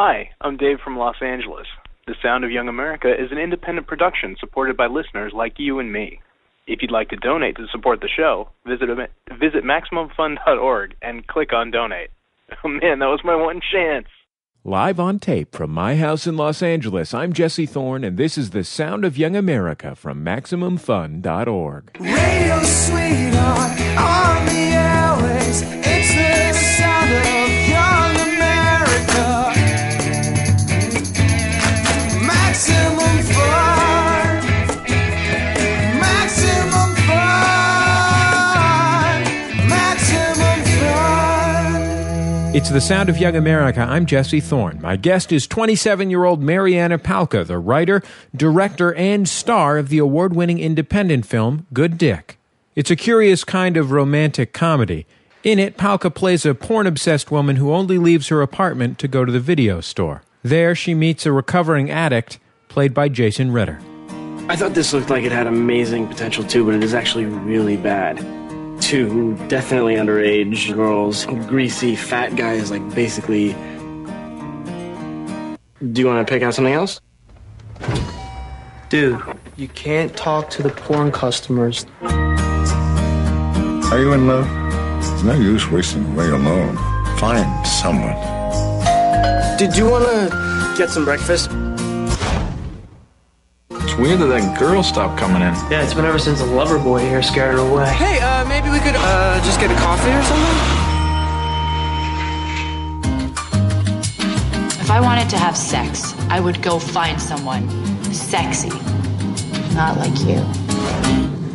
Hi, I'm Dave from Los Angeles. The Sound of Young America is an independent production supported by listeners like you and me. If you'd like to donate to support the show, visit visit maximumfun.org and click on donate. Oh man, that was my one chance. Live on tape from my house in Los Angeles, I'm Jesse Thorn, and this is the Sound of Young America from MaximumFun.org. Radio sweetheart It's the Sound of Young America. I'm Jesse Thorn. My guest is 27 year old Marianna Palka, the writer, director, and star of the award winning independent film Good Dick. It's a curious kind of romantic comedy. In it, Palka plays a porn obsessed woman who only leaves her apartment to go to the video store. There, she meets a recovering addict, played by Jason Ritter. I thought this looked like it had amazing potential too, but it is actually really bad. Two definitely underage girls, greasy fat guys, like basically. Do you want to pick out something else? Dude, you can't talk to the porn customers. Are you in love? There's no use wasting away alone. Find someone. Did you want to get some breakfast? It's weird that that girl stopped coming in. Yeah, it's been ever since the lover boy here scared her away. Hey, uh, maybe we could uh just get a coffee or something. If I wanted to have sex, I would go find someone sexy. Not like you.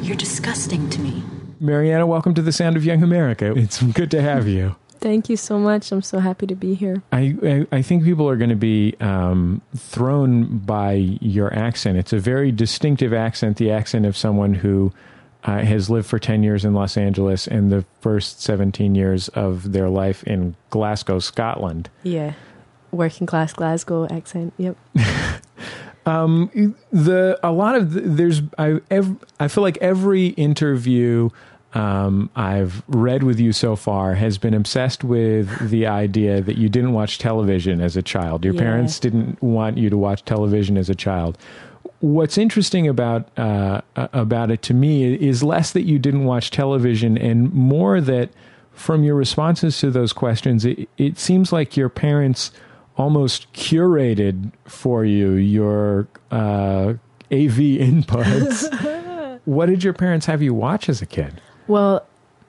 You're disgusting to me. Marianna, welcome to the Sound of Young America. It's good to have you. Thank you so much. I'm so happy to be here. I, I, I think people are going to be um, thrown by your accent. It's a very distinctive accent, the accent of someone who uh, has lived for 10 years in Los Angeles and the first 17 years of their life in Glasgow, Scotland. Yeah. Working class Glasgow accent. Yep. Um, the a lot of the, there's I ev- I feel like every interview um, I've read with you so far has been obsessed with the idea that you didn't watch television as a child. Your Yeah. parents didn't want you to watch television as a child. What's interesting about uh, about it to me is less that you didn't watch television and more that from your responses to those questions, it, it seems like your parents almost curated for you your uh, AV inputs. what did your parents have you watch as a kid? Well,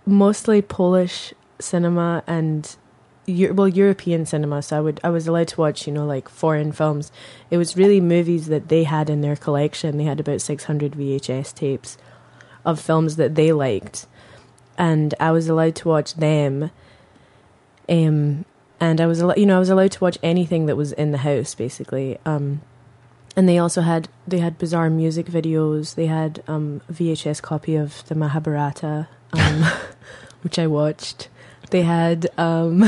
mostly Polish cinema and well European cinema. So I would I was allowed to watch you know like foreign films. It was really movies that they had in their collection. They had about 600 VHS tapes of films that they liked, and I was allowed to watch them. Um, and I was you know I was allowed to watch anything that was in the house basically. Um, and they also had they had bizarre music videos. They had um, a VHS copy of the Mahabharata, um, which I watched. They had um,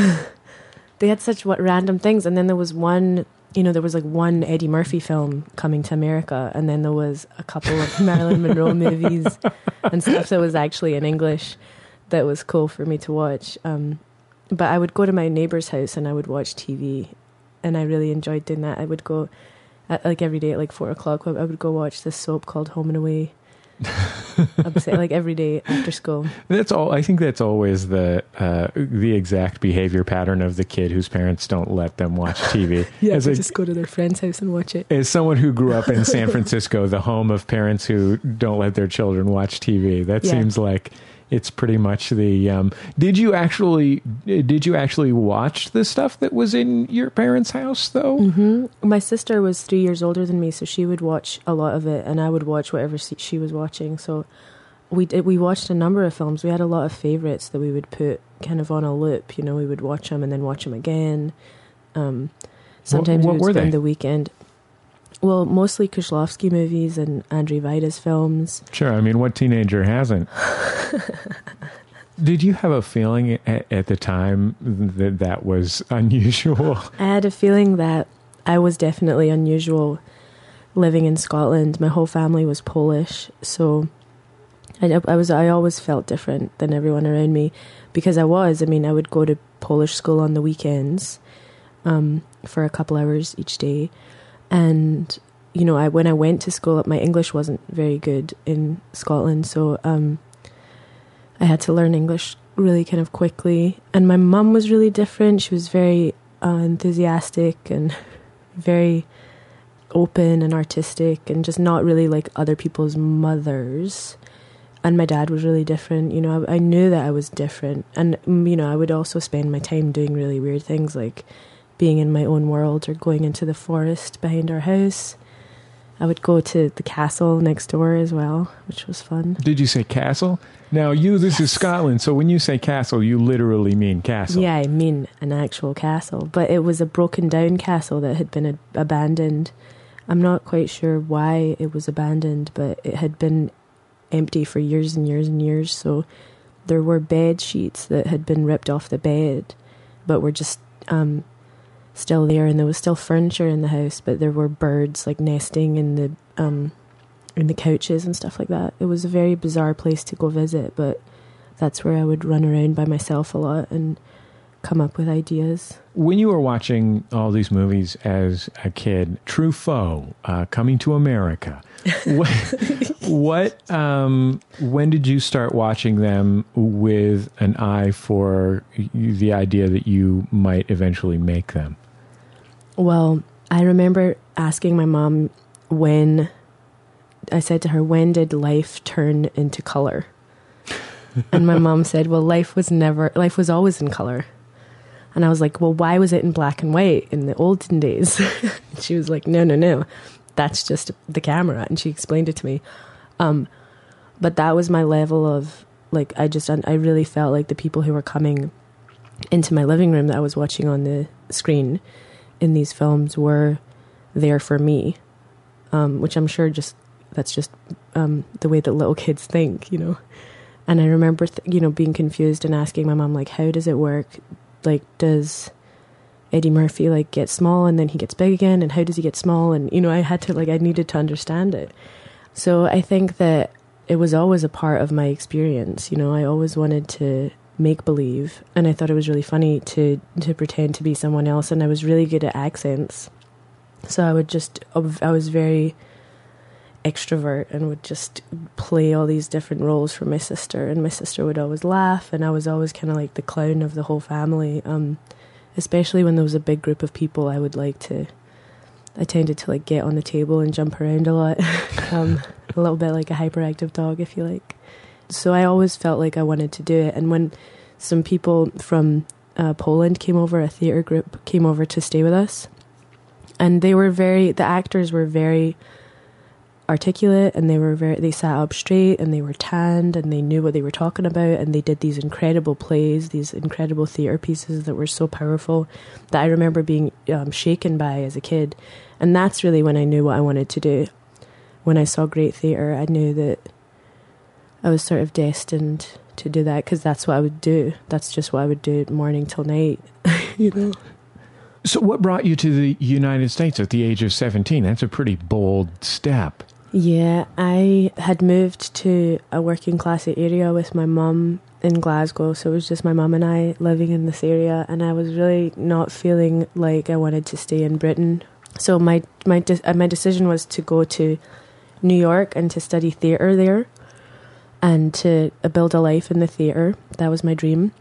they had such what random things, and then there was one. You know, there was like one Eddie Murphy film coming to America, and then there was a couple of Marilyn Monroe movies and stuff that was actually in English that was cool for me to watch. Um, but I would go to my neighbor's house and I would watch TV, and I really enjoyed doing that. I would go at, like every day at like four o'clock. I would go watch this soap called Home and Away. Say like every day after school. That's all. I think that's always the uh, the exact behavior pattern of the kid whose parents don't let them watch TV. Yeah, as, they just go to their friend's house and watch it. as someone who grew up in San Francisco, the home of parents who don't let their children watch TV, that Yeah. seems like it's pretty much the. Um, did you actually did you actually watch the stuff that was in your parents' house though? hmm My sister was three years older than me, so she would watch a lot of it, and I would watch whatever she- was watching. So we did, we watched a number of films. We had a lot of favorites that we would put kind of on a loop. You know, we would watch them and then watch them again. Um, sometimes what we would spend they? the weekend. Well, mostly Kieslowski movies and Andrei Wajda's films. Sure. I mean, what teenager hasn't? Did you have a feeling at, at the time that that was unusual? I had a feeling that I was definitely unusual living in Scotland. My whole family was Polish, so I, I was I always felt different than everyone around me because I was. I mean, I would go to Polish school on the weekends, um, for a couple hours each day. And you know, I when I went to school, my English wasn't very good in Scotland, so um, I had to learn English really kind of quickly. And my mum was really different. She was very uh, enthusiastic and very open and artistic, and just not really like other people's mothers. And my dad was really different. You know, I, I knew that I was different, and mm, you know, I would also spend my time doing really weird things like being in my own world or going into the forest behind our house. I would go to the castle next door as well, which was fun. Did you say castle? Now, you, this is Scotland, so when you say castle, you literally mean castle. Yeah, I mean an actual castle, but it was a broken down castle that had been a- abandoned. I'm not quite sure why it was abandoned, but it had been empty for years and years and years. So there were bed sheets that had been ripped off the bed, but were just um, still there, and there was still furniture in the house, but there were birds like nesting in the um, in the couches and stuff like that. It was a very bizarre place to go visit, but that's where I would run around by myself a lot and come up with ideas. When you were watching all these movies as a kid, Truffaut, uh, Coming to America, what, what um, when did you start watching them with an eye for the idea that you might eventually make them? Well, I remember asking my mom when I said to her, When did life turn into color? and my mom said, Well, life was never, life was always in color. And I was like, Well, why was it in black and white in the olden days? she was like, No, no, no. That's just the camera. And she explained it to me. Um, but that was my level of, like, I just, I really felt like the people who were coming into my living room that I was watching on the screen in these films were there for me, um, which I'm sure just that's just um, the way that little kids think, you know. And I remember, th- you know, being confused and asking my mom, like, how does it work? Like, does Eddie Murphy like get small and then he gets big again? And how does he get small? And you know, I had to like, I needed to understand it. So I think that it was always a part of my experience. You know, I always wanted to make believe and I thought it was really funny to to pretend to be someone else and I was really good at accents. So I would just I was very extrovert and would just play all these different roles for my sister and my sister would always laugh and I was always kind of like the clown of the whole family um especially when there was a big group of people I would like to I tended to like get on the table and jump around a lot um a little bit like a hyperactive dog if you like so I always felt like I wanted to do it. And when some people from uh, Poland came over a theater group came over to stay with us. And they were very the actors were very articulate and they were very they sat up straight and they were tanned and they knew what they were talking about and they did these incredible plays these incredible theater pieces that were so powerful that I remember being um, shaken by as a kid. And that's really when I knew what I wanted to do. When I saw great theater I knew that I was sort of destined to do that because that's what I would do that's just what I would do morning till night you know So, what brought you to the United States at the age of 17? That's a pretty bold step. Yeah, I had moved to a working class area with my mum in Glasgow, so it was just my mum and I living in this area, and I was really not feeling like I wanted to stay in Britain. So my my de- uh, my decision was to go to New York and to study theatre there, and to build a life in the theatre. That was my dream.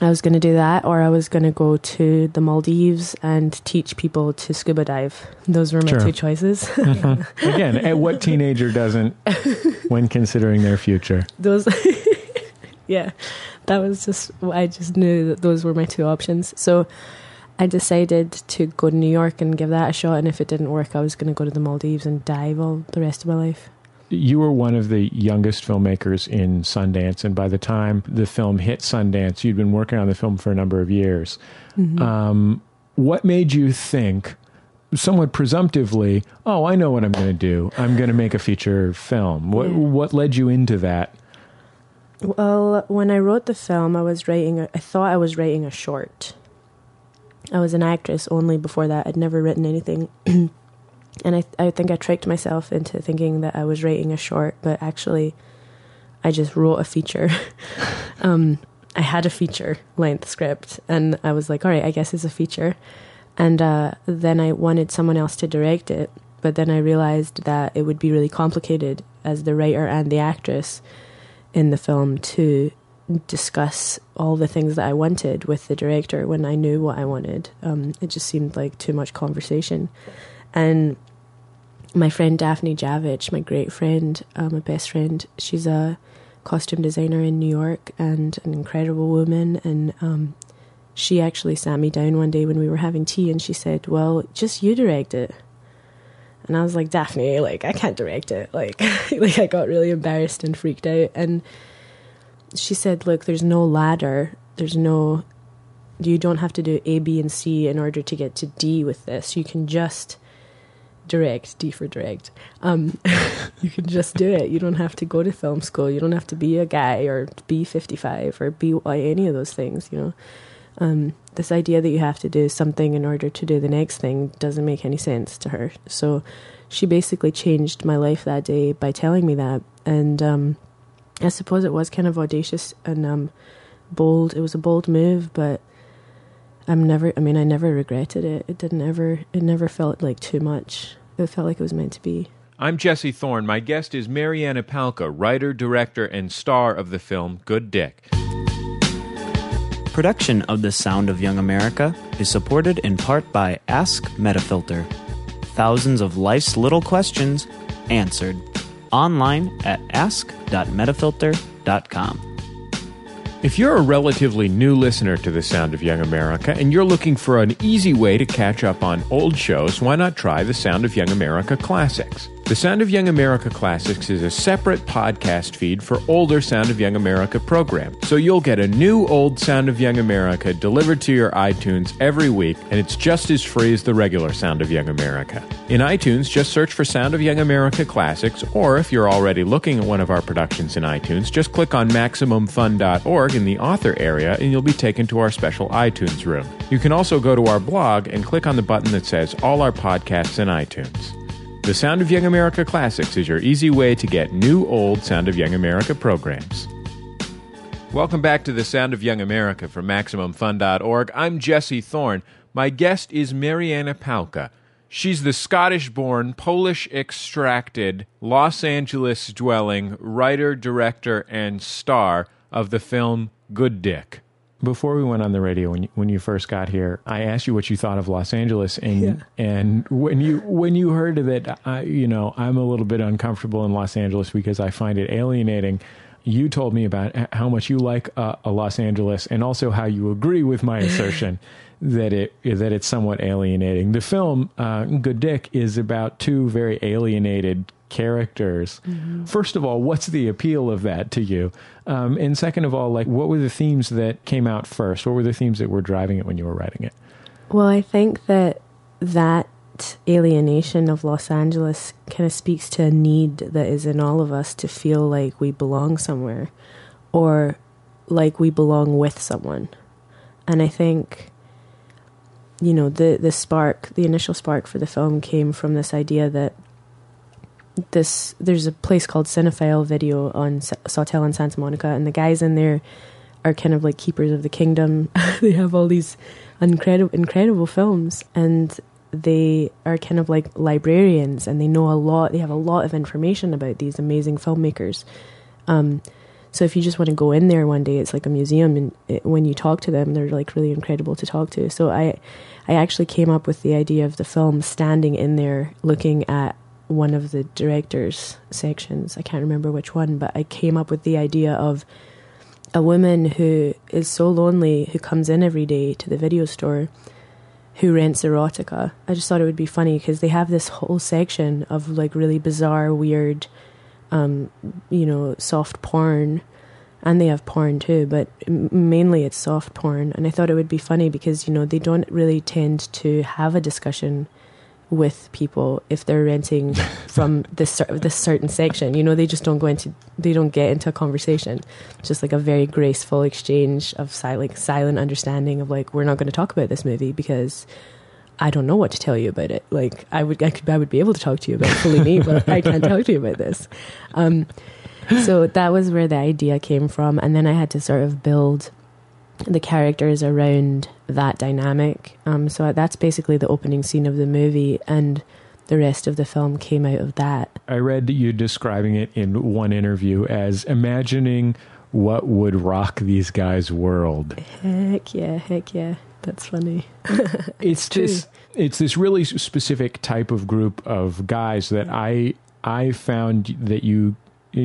I was going to do that, or I was going to go to the Maldives and teach people to scuba dive. Those were my Sure. two choices. Mhm. Again, at what teenager doesn't when considering their future? those yeah that was just i just knew that those were my two options so i decided to go to new york and give that a shot and if it didn't work i was going to go to the maldives and dive all the rest of my life You were one of the youngest filmmakers in Sundance, and by the time the film hit Sundance, you'd been working on the film for a number of years. Mhm. Um, what made you think, somewhat presumptively, "Oh, I know what I'm going to do. I'm going to make a feature film"? What Yeah. what led you into that? well when i wrote the film i was writing a, i thought i was writing a short i was an actress only before that i'd never written anything and I, I think i tricked myself into thinking that i was writing a short but actually i just wrote a feature um, i had a feature length script and i was like all right i guess it's a feature And uh, then I wanted someone else to direct it, but then I realized that it would be really complicated as the writer and the actress in the film to discuss all the things that I wanted with the director when I knew what I wanted. Um, it just seemed like too much conversation. And my friend Daphne Javitch, my great friend, uh, my best friend, she's a costume designer in New York and an incredible woman. And um, she actually sat me down one day when we were having tea and she said, Well, just you direct it. And I was like, Daphne, like, I can't direct it. Like, like I got really embarrassed and freaked out. And she said, Look, there's no ladder. There's no, you don't have to do A, B, and C in order to get to D with this. You can just direct, D for direct. Um, you can just do it. You don't have to go to film school. You don't have to be a guy or be 55 or be any of those things, you know. Um, this idea that you have to do something in order to do the next thing doesn't make any sense to her. So she basically changed my life that day by telling me that. And um, I suppose it was kind of audacious and um, bold. It was a bold move, but I'm never. I mean, I never regretted it. It didn't ever. It never felt like too much. It felt like it was meant to be. I'm Jesse Thorn. My guest is Marianna Palka, writer, director, and star of the film Good Dick. Production of The Sound of Young America is supported in part by Ask Metafilter. Thousands of life's little questions answered. Online at ask.metafilter.com. If you're a relatively new listener to The Sound of Young America and you're looking for an easy way to catch up on old shows, why not try The Sound of Young America Classics? The Sound of Young America Classics is a separate podcast feed for older Sound of Young America programs. So you'll get a new old Sound of Young America delivered to your iTunes every week, and it's just as free as the regular Sound of Young America. In iTunes, just search for Sound of Young America Classics, or if you're already looking at one of our productions in iTunes, just click on MaximumFun.org in the author area, and you'll be taken to our special iTunes room. You can also go to our blog and click on the button that says All Our Podcasts in iTunes. The Sound of Young America Classics is your easy way to get new old Sound of Young America programs. Welcome back to The Sound of Young America from MaximumFun.org. I'm Jesse Thorn. My guest is Marianna Palka. She's the Scottish born, Polish extracted, Los Angeles dwelling writer, director, and star of the film Good Dick. Before we went on the radio, when you, when you first got here, I asked you what you thought of Los Angeles, and Yeah. and when you when you heard that, I, you know, I'm a little bit uncomfortable in Los Angeles because I find it alienating. You told me about how much you like uh, a Los Angeles, and also how you agree with my assertion that it that it's somewhat alienating. The film uh, Good Dick is about two very alienated characters. First of all, what's the appeal of that to you? Um, and second of all, like what were the themes that came out first? What were the themes that were driving it when you were writing it? Well, I think that that alienation of Los Angeles kind of speaks to a need that is in all of us to feel like we belong somewhere or like we belong with someone. And I think you know, the the spark, the initial spark for the film came from this idea that this there's a place called Cinefile Video on Sawtelle in Santa Monica, and the guys in there are kind of like keepers of the kingdom. they have all these incredible incredible films, and they are kind of like librarians, and they know a lot. They have a lot of information about these amazing filmmakers. Um, so if you just want to go in there one day, it's like a museum, and it, when you talk to them, they're like really incredible to talk to. So I, I actually came up with the idea of the film standing in there, looking at one of the director's sections. I can't remember which one, but I came up with the idea of a woman who is so lonely who comes in every day to the video store who rents erotica. I just thought it would be funny because they have this whole section of like really bizarre, weird, um, you know, soft porn. And they have porn too, but mainly it's soft porn. And I thought it would be funny because, you know, they don't really tend to have a discussion with people if they're renting from this this certain section. You know, they just don't go into they don't get into a conversation. It's just like a very graceful exchange of like silent understanding of like we're not going to talk about this movie because I don't know what to tell you about it. Like I would I could I would be able to talk to you about Fellini, but I can't talk to you about this. Um, so that was where the idea came from, and then I had to sort of build the characters around that dynamic. Um, so that's basically the opening scene of the movie, and the rest of the film came out of that. I read you describing it in one interview as imagining what would rock these guys' world. Heck yeah, heck yeah. That's funny. it's this it's this really specific type of group of guys that I I found that you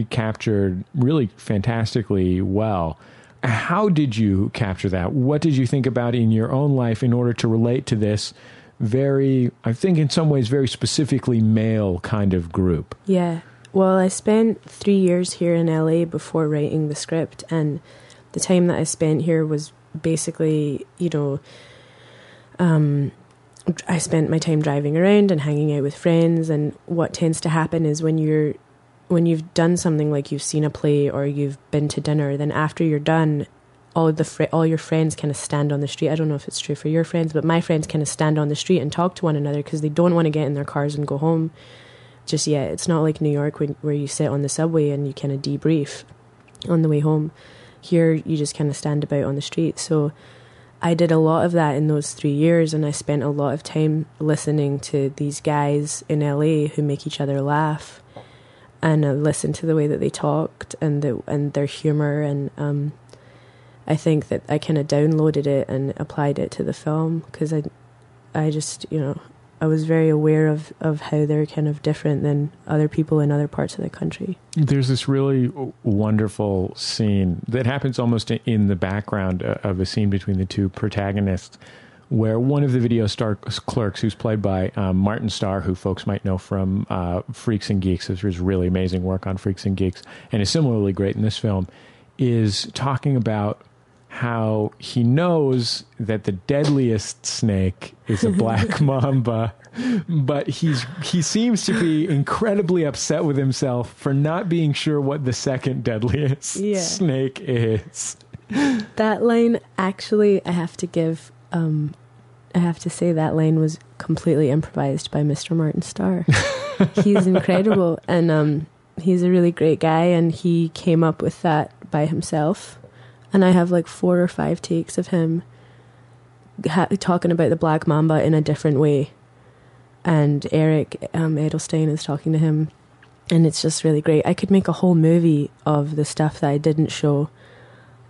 captured really fantastically well. How did you capture that? What did you think about in your own life in order to relate to this very I think in some ways very specifically male kind of group? Yeah. Well, I spent three years here in LA before writing the script, and the time that I spent here was basically, you know, um, I spent my time driving around and hanging out with friends. And what tends to happen is when you're when you've done something like you've seen a play or you've been to dinner, then after you're done, all the fr- all your friends kind of stand on the street. I don't know if it's true for your friends, but my friends kind of stand on the street and talk to one another because they don't want to get in their cars and go home just yet. It's not like New York when, where you sit on the subway and you kind of debrief on the way home. Here, you just kind of stand about on the street. So I did a lot of that in those three years, and I spent a lot of time listening to these guys in LA who make each other laugh, and uh, listen to the way that they talked and the and their humor. And um, I think that I kind of downloaded it and applied it to the film because I, I just you know I was very aware of, of how they're kind of different than other people in other parts of the country. There's this really wonderful scene that happens almost in the background uh, of a scene between the two protagonists, where one of the video star clerks, who's played by um, Martin Starr, who folks might know from uh, Freaks and Geeks, there's really amazing work on Freaks and Geeks, and is similarly great in this film, is talking about how he knows that the deadliest snake is a black mamba but he's he seems to be incredibly upset with himself for not being sure what the second deadliest Yeah. snake is That line, actually, I have to give, um, I have to say that line was completely improvised by Mr. Martin Starr. he's incredible, and um, he's a really great guy, and he came up with that by himself. And I have like four or five takes of him ha- talking about the black mamba in a different way. And Eric um, Edelstein is talking to him, and it's just really great. I could make a whole movie of the stuff that I didn't show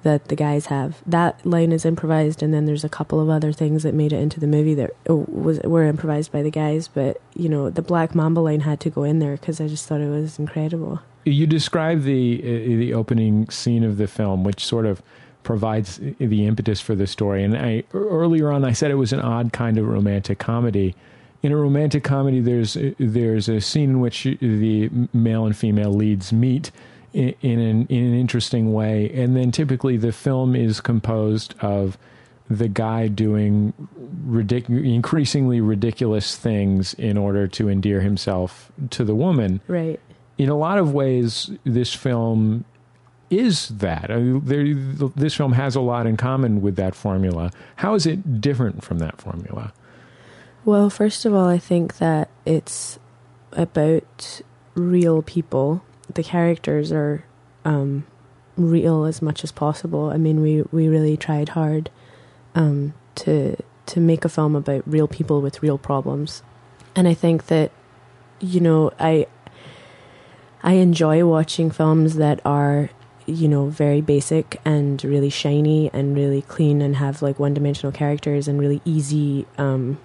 that the guys have. That line is improvised, and then there's a couple of other things that made it into the movie that uh, was were improvised by the guys. But you know, the Black Mamba line had to go in there because I just thought it was incredible. You describe the uh, the opening scene of the film which sort of provides the impetus for the story. And I earlier on I said it was an odd kind of romantic comedy. In a romantic comedy there's there's a scene in which the male and female leads meet in, in an in an interesting way. And then typically the film is composed of the guy doing ridic- increasingly ridiculous things in order to endear himself to the woman. Right. In a lot of ways, this film is that. I mean, there, this film has a lot in common with that formula. How is it different from that formula? Well, first of all, I think that it's about real people. The characters are um, real as much as possible. I mean, we we really tried hard um, to to make a film about real people with real problems, and I think that you know I I enjoy watching films that are you know very basic and really shiny and really clean and have like one dimensional characters and really easy um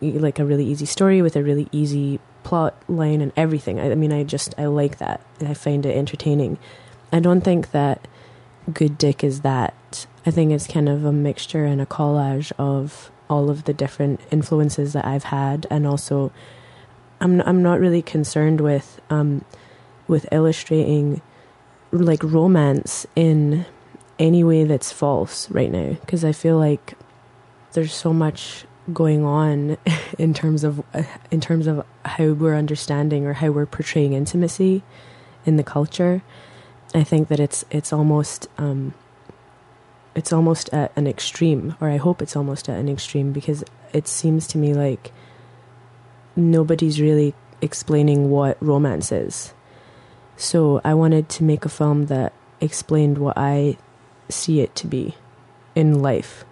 like a really easy story with a really easy plot line and everything. I, I mean, I just I like that. I find it entertaining. I don't think that Good Dick is that. I think it's kind of a mixture and a collage of all of the different influences that I've had, and also I'm I'm not really concerned with um with illustrating like romance in any way that's false right now because I feel like there's so much going on in terms of uh, in terms of how we're understanding or how we're portraying intimacy in the culture. I think that it's it's almost um, it's almost at an extreme, or I hope it's almost at an extreme because it seems to me like nobody's really explaining what romance is. So I wanted to make a film that explained what I see it to be. in life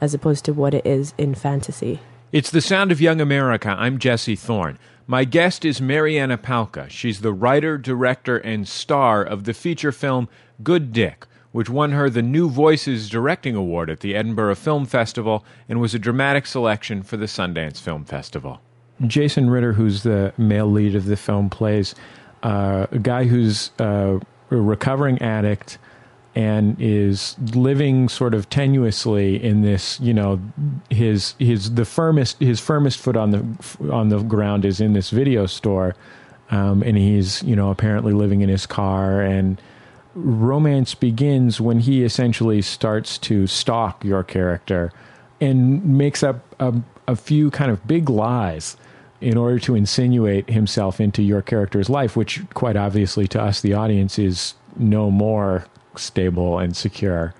as opposed to what it is in fantasy. It's the sound of young America. I'm Jesse Thorn. My guest is Marianna Palka. She's the writer, director, and star of the feature film Good Dick, which won her the New Voices Directing Award at the Edinburgh Film Festival and was a dramatic selection for the Sundance Film Festival. Jason Ritter, who's the male lead of the film, plays uh, a guy who's uh, a recovering addict and is living sort of tenuously in this. You know, his his the firmest his firmest foot on the on the ground is in this video store, um, and he's you know apparently living in his car and. Romance begins when he essentially starts to stalk your character and makes up a, a few kind of big lies in order to insinuate himself into your character's life, which quite obviously to us, the audience, is no more stable and secure.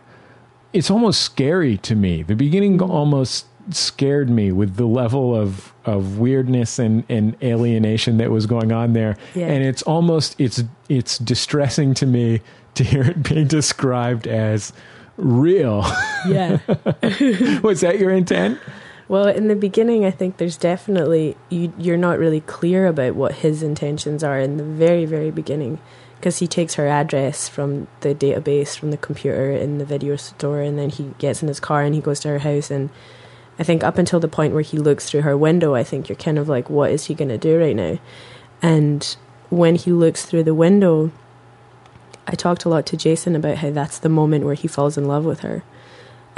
It's almost scary to me. The beginning mm-hmm. almost scared me with the level of of weirdness and, and alienation that was going on there. Yeah. And it's almost it's it's distressing to me to hear it being described as real. Yeah. Was that your intent? Well, in the beginning, I think there's definitely you, you're not really clear about what his intentions are in the very, very beginning, because he takes her address from the database from the computer in the video store, and then he gets in his car and he goes to her house. And I think up until the point where he looks through her window, I think you're kind of like, what is he going to do right now? And when he looks through the window, I talked a lot to Jason about how that's the moment where he falls in love with her.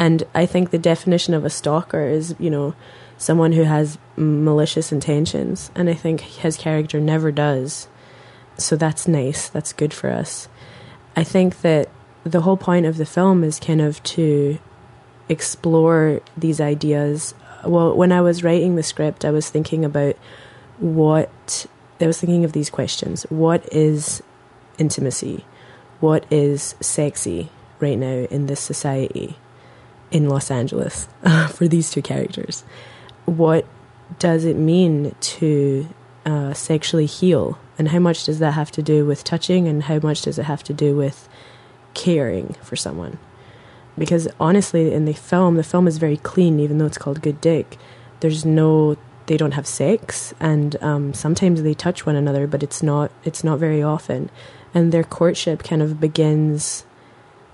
And I think the definition of a stalker is, you know, someone who has malicious intentions. And I think his character never does. So that's nice. That's good for us. I think that the whole point of the film is kind of to explore these ideas. Well, when I was writing the script, I was thinking about what I was thinking of these questions. What is intimacy? What is sexy right now in this society? In Los Angeles for these two characters. What does it mean to uh, sexually heal? And how much does that have to do with touching? And how much does it have to do with caring for someone? Because honestly, in the film, the film is very clean, even though it's called Good Dick. There's no, they don't have sex, and um, sometimes they touch one another, but it's not, it's not very often. And their courtship kind of begins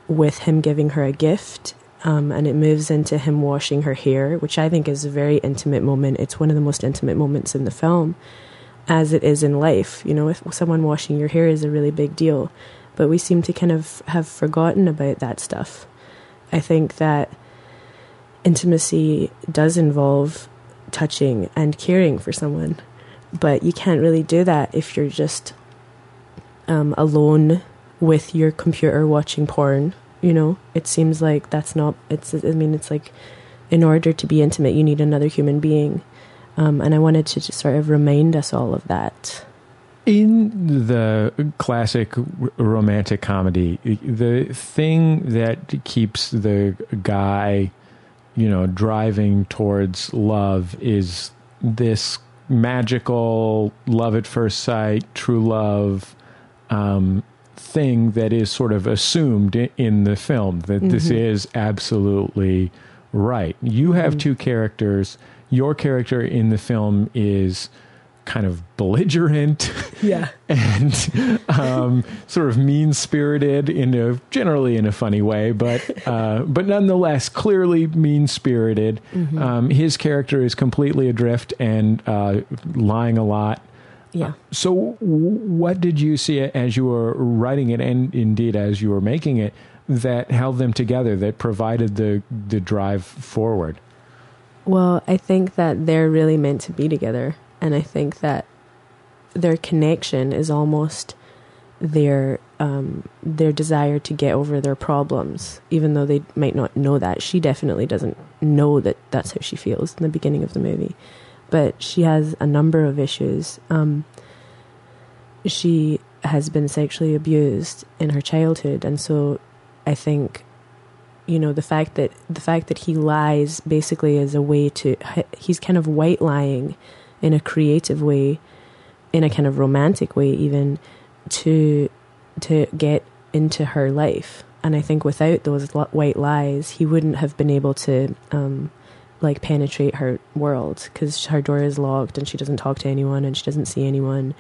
with him giving her a gift um, and it moves into him washing her hair, which I think is a very intimate moment. It's one of the most intimate moments in the film, as it is in life. You know, if someone washing your hair is a really big deal, but we seem to kind of have forgotten about that stuff. I think that intimacy does involve touching and caring for someone, but you can't really do that if you're just um, alone with your computer watching porn you know it seems like that's not it's i mean it's like in order to be intimate you need another human being. Um, and i wanted to just sort of remind us all of that. In the classic romantic comedy the thing that keeps the guy you know driving towards love is this magical love at first sight true love um, thing that is sort of assumed in the film that this Mhm. is absolutely right. You have two characters. Your character in the film is kind of belligerent yeah and um, sort of mean spirited in a generally in a funny way, but uh, but nonetheless clearly mean spirited. Mhm. Um, his character is completely adrift and uh, lying a lot. Yeah. So, w- what did you see as you were writing it, and indeed as you were making it, that held them together, that provided the the drive forward? Well, I think that they're really meant to be together. And I think that their connection is almost their um, their desire to get over their problems, even though they might not know that. She definitely doesn't know that that's how she feels in the beginning of the movie. But she has a number of issues. Um, she has been sexually abused in her childhood, and so I think you know the fact that the fact that he lies basically is a way to he's kind of white lying in a creative way in a kind of romantic way even to to get into her life and I think without those white lies, he wouldn't have been able to um, like penetrate her world because her door is locked and she doesn't talk to anyone and she doesn't see anyone.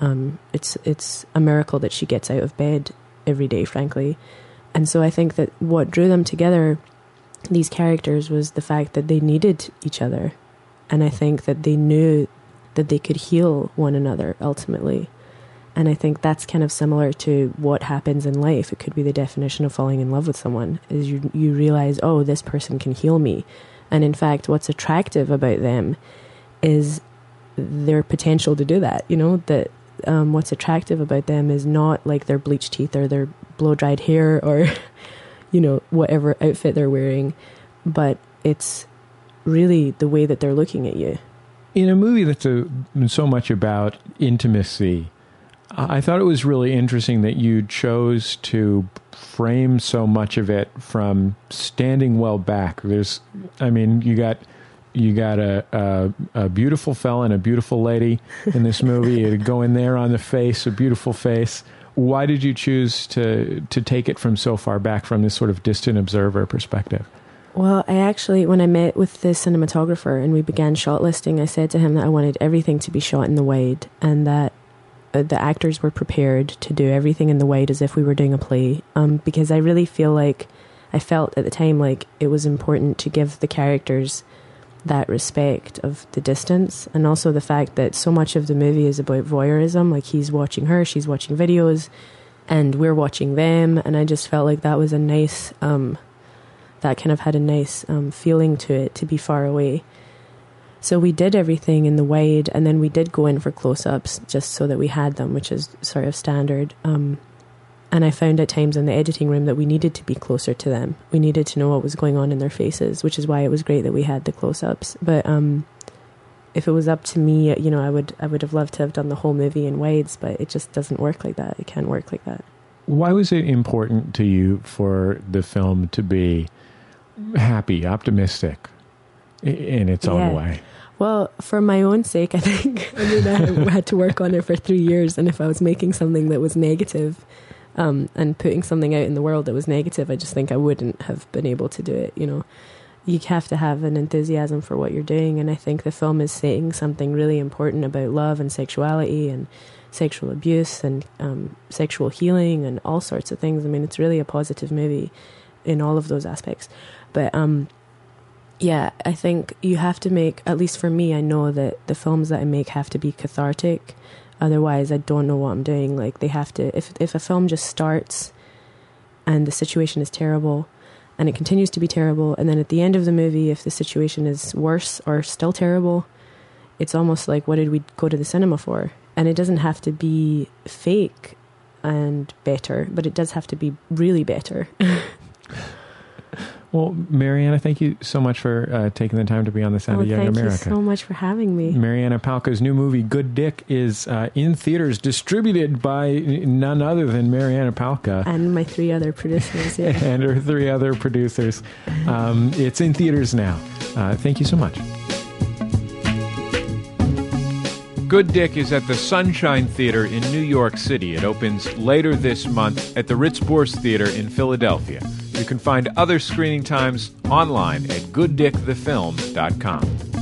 Um, it's it's a miracle that she gets out of bed every day, frankly. And so I think that what drew them together, these characters, was the fact that they needed each other, and I think that they knew that they could heal one another ultimately. And I think that's kind of similar to what happens in life. It could be the definition of falling in love with someone is you you realize, oh, this person can heal me. And in fact, what's attractive about them is their potential to do that. You know, that um, what's attractive about them is not like their bleached teeth or their blow dried hair or, you know, whatever outfit they're wearing, but it's really the way that they're looking at you. In a movie that's a, so much about intimacy, I thought it was really interesting that you chose to frame so much of it from standing well back. There's, I mean, you got you got a, a, a beautiful fella and a beautiful lady in this movie. you go in there on the face, a beautiful face. Why did you choose to to take it from so far back from this sort of distant observer perspective? Well, I actually, when I met with the cinematographer and we began shot listing, I said to him that I wanted everything to be shot in the wide and that the actors were prepared to do everything in the wide as if we were doing a play. Um, because I really feel like I felt at the time like it was important to give the characters that respect of the distance and also the fact that so much of the movie is about voyeurism. Like he's watching her, she's watching videos, and we're watching them. And I just felt like that was a nice, um, that kind of had a nice um, feeling to it to be far away. So we did everything in the wide, and then we did go in for close ups just so that we had them, which is sort of standard. Um, and I found at times in the editing room that we needed to be closer to them. We needed to know what was going on in their faces, which is why it was great that we had the close ups. But um, if it was up to me, you know, I would I would have loved to have done the whole movie in wides, but it just doesn't work like that. It can't work like that. Why was it important to you for the film to be happy, optimistic in its own Yeah. way? Well, for my own sake, I think I mean I had to work on it for three years, and if I was making something that was negative, um, and putting something out in the world that was negative, I just think I wouldn't have been able to do it. You know, you have to have an enthusiasm for what you're doing, and I think the film is saying something really important about love and sexuality and sexual abuse and um, sexual healing and all sorts of things. I mean, it's really a positive movie in all of those aspects, but um, yeah, I think you have to make, at least for me, I know that the films that I make have to be cathartic. Otherwise, I don't know what I'm doing. Like, they have to, if, if a film just starts and the situation is terrible and it continues to be terrible, and then at the end of the movie, if the situation is worse or still terrible, it's almost like, what did we go to the cinema for? And it doesn't have to be fake and better, but it does have to be really better. Well, Marianna, thank you so much for uh, taking the time to be on the Sound oh, of Young thank America. you so much for having me. Marianna Palka's new movie, Good Dick, is uh, in theaters, distributed by none other than Marianna Palka And my three other producers, yeah. and her three other producers. Um, it's in theaters now. Uh, thank you so much. Good Dick is at the Sunshine Theater in New York City. It opens later this month at the Ritz Bourse Theater in Philadelphia. You can find other screening times online at gooddickthefilm.com.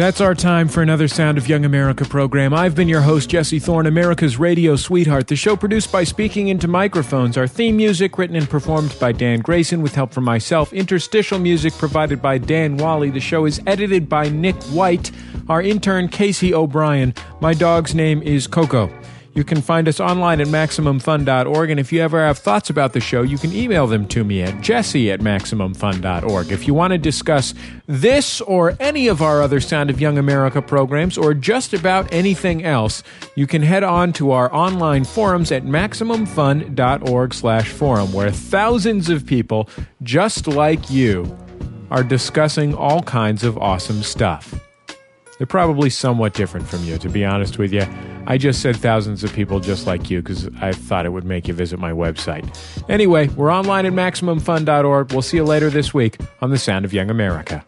That's our time for another Sound of Young America program. I've been your host, Jesse Thorn, America's radio sweetheart. The show produced by Speaking Into Microphones. Our theme music written and performed by Dan Grayson with help from myself. Interstitial music provided by Dan Wally. The show is edited by Nick White. Our intern, Casey O'Brien. My dog's name is Coco. You can find us online at MaximumFun.org, and if you ever have thoughts about the show, you can email them to me at jesse at MaximumFun.org. If you want to discuss this or any of our other Sound of Young America programs, or just about anything else, you can head on to our online forums at MaximumFun.org slash forum, where thousands of people just like you are discussing all kinds of awesome stuff. They're probably somewhat different from you, to be honest with you. I just said thousands of people just like you because I thought it would make you visit my website. Anyway, we're online at MaximumFun.org. We'll see you later this week on The Sound of Young America.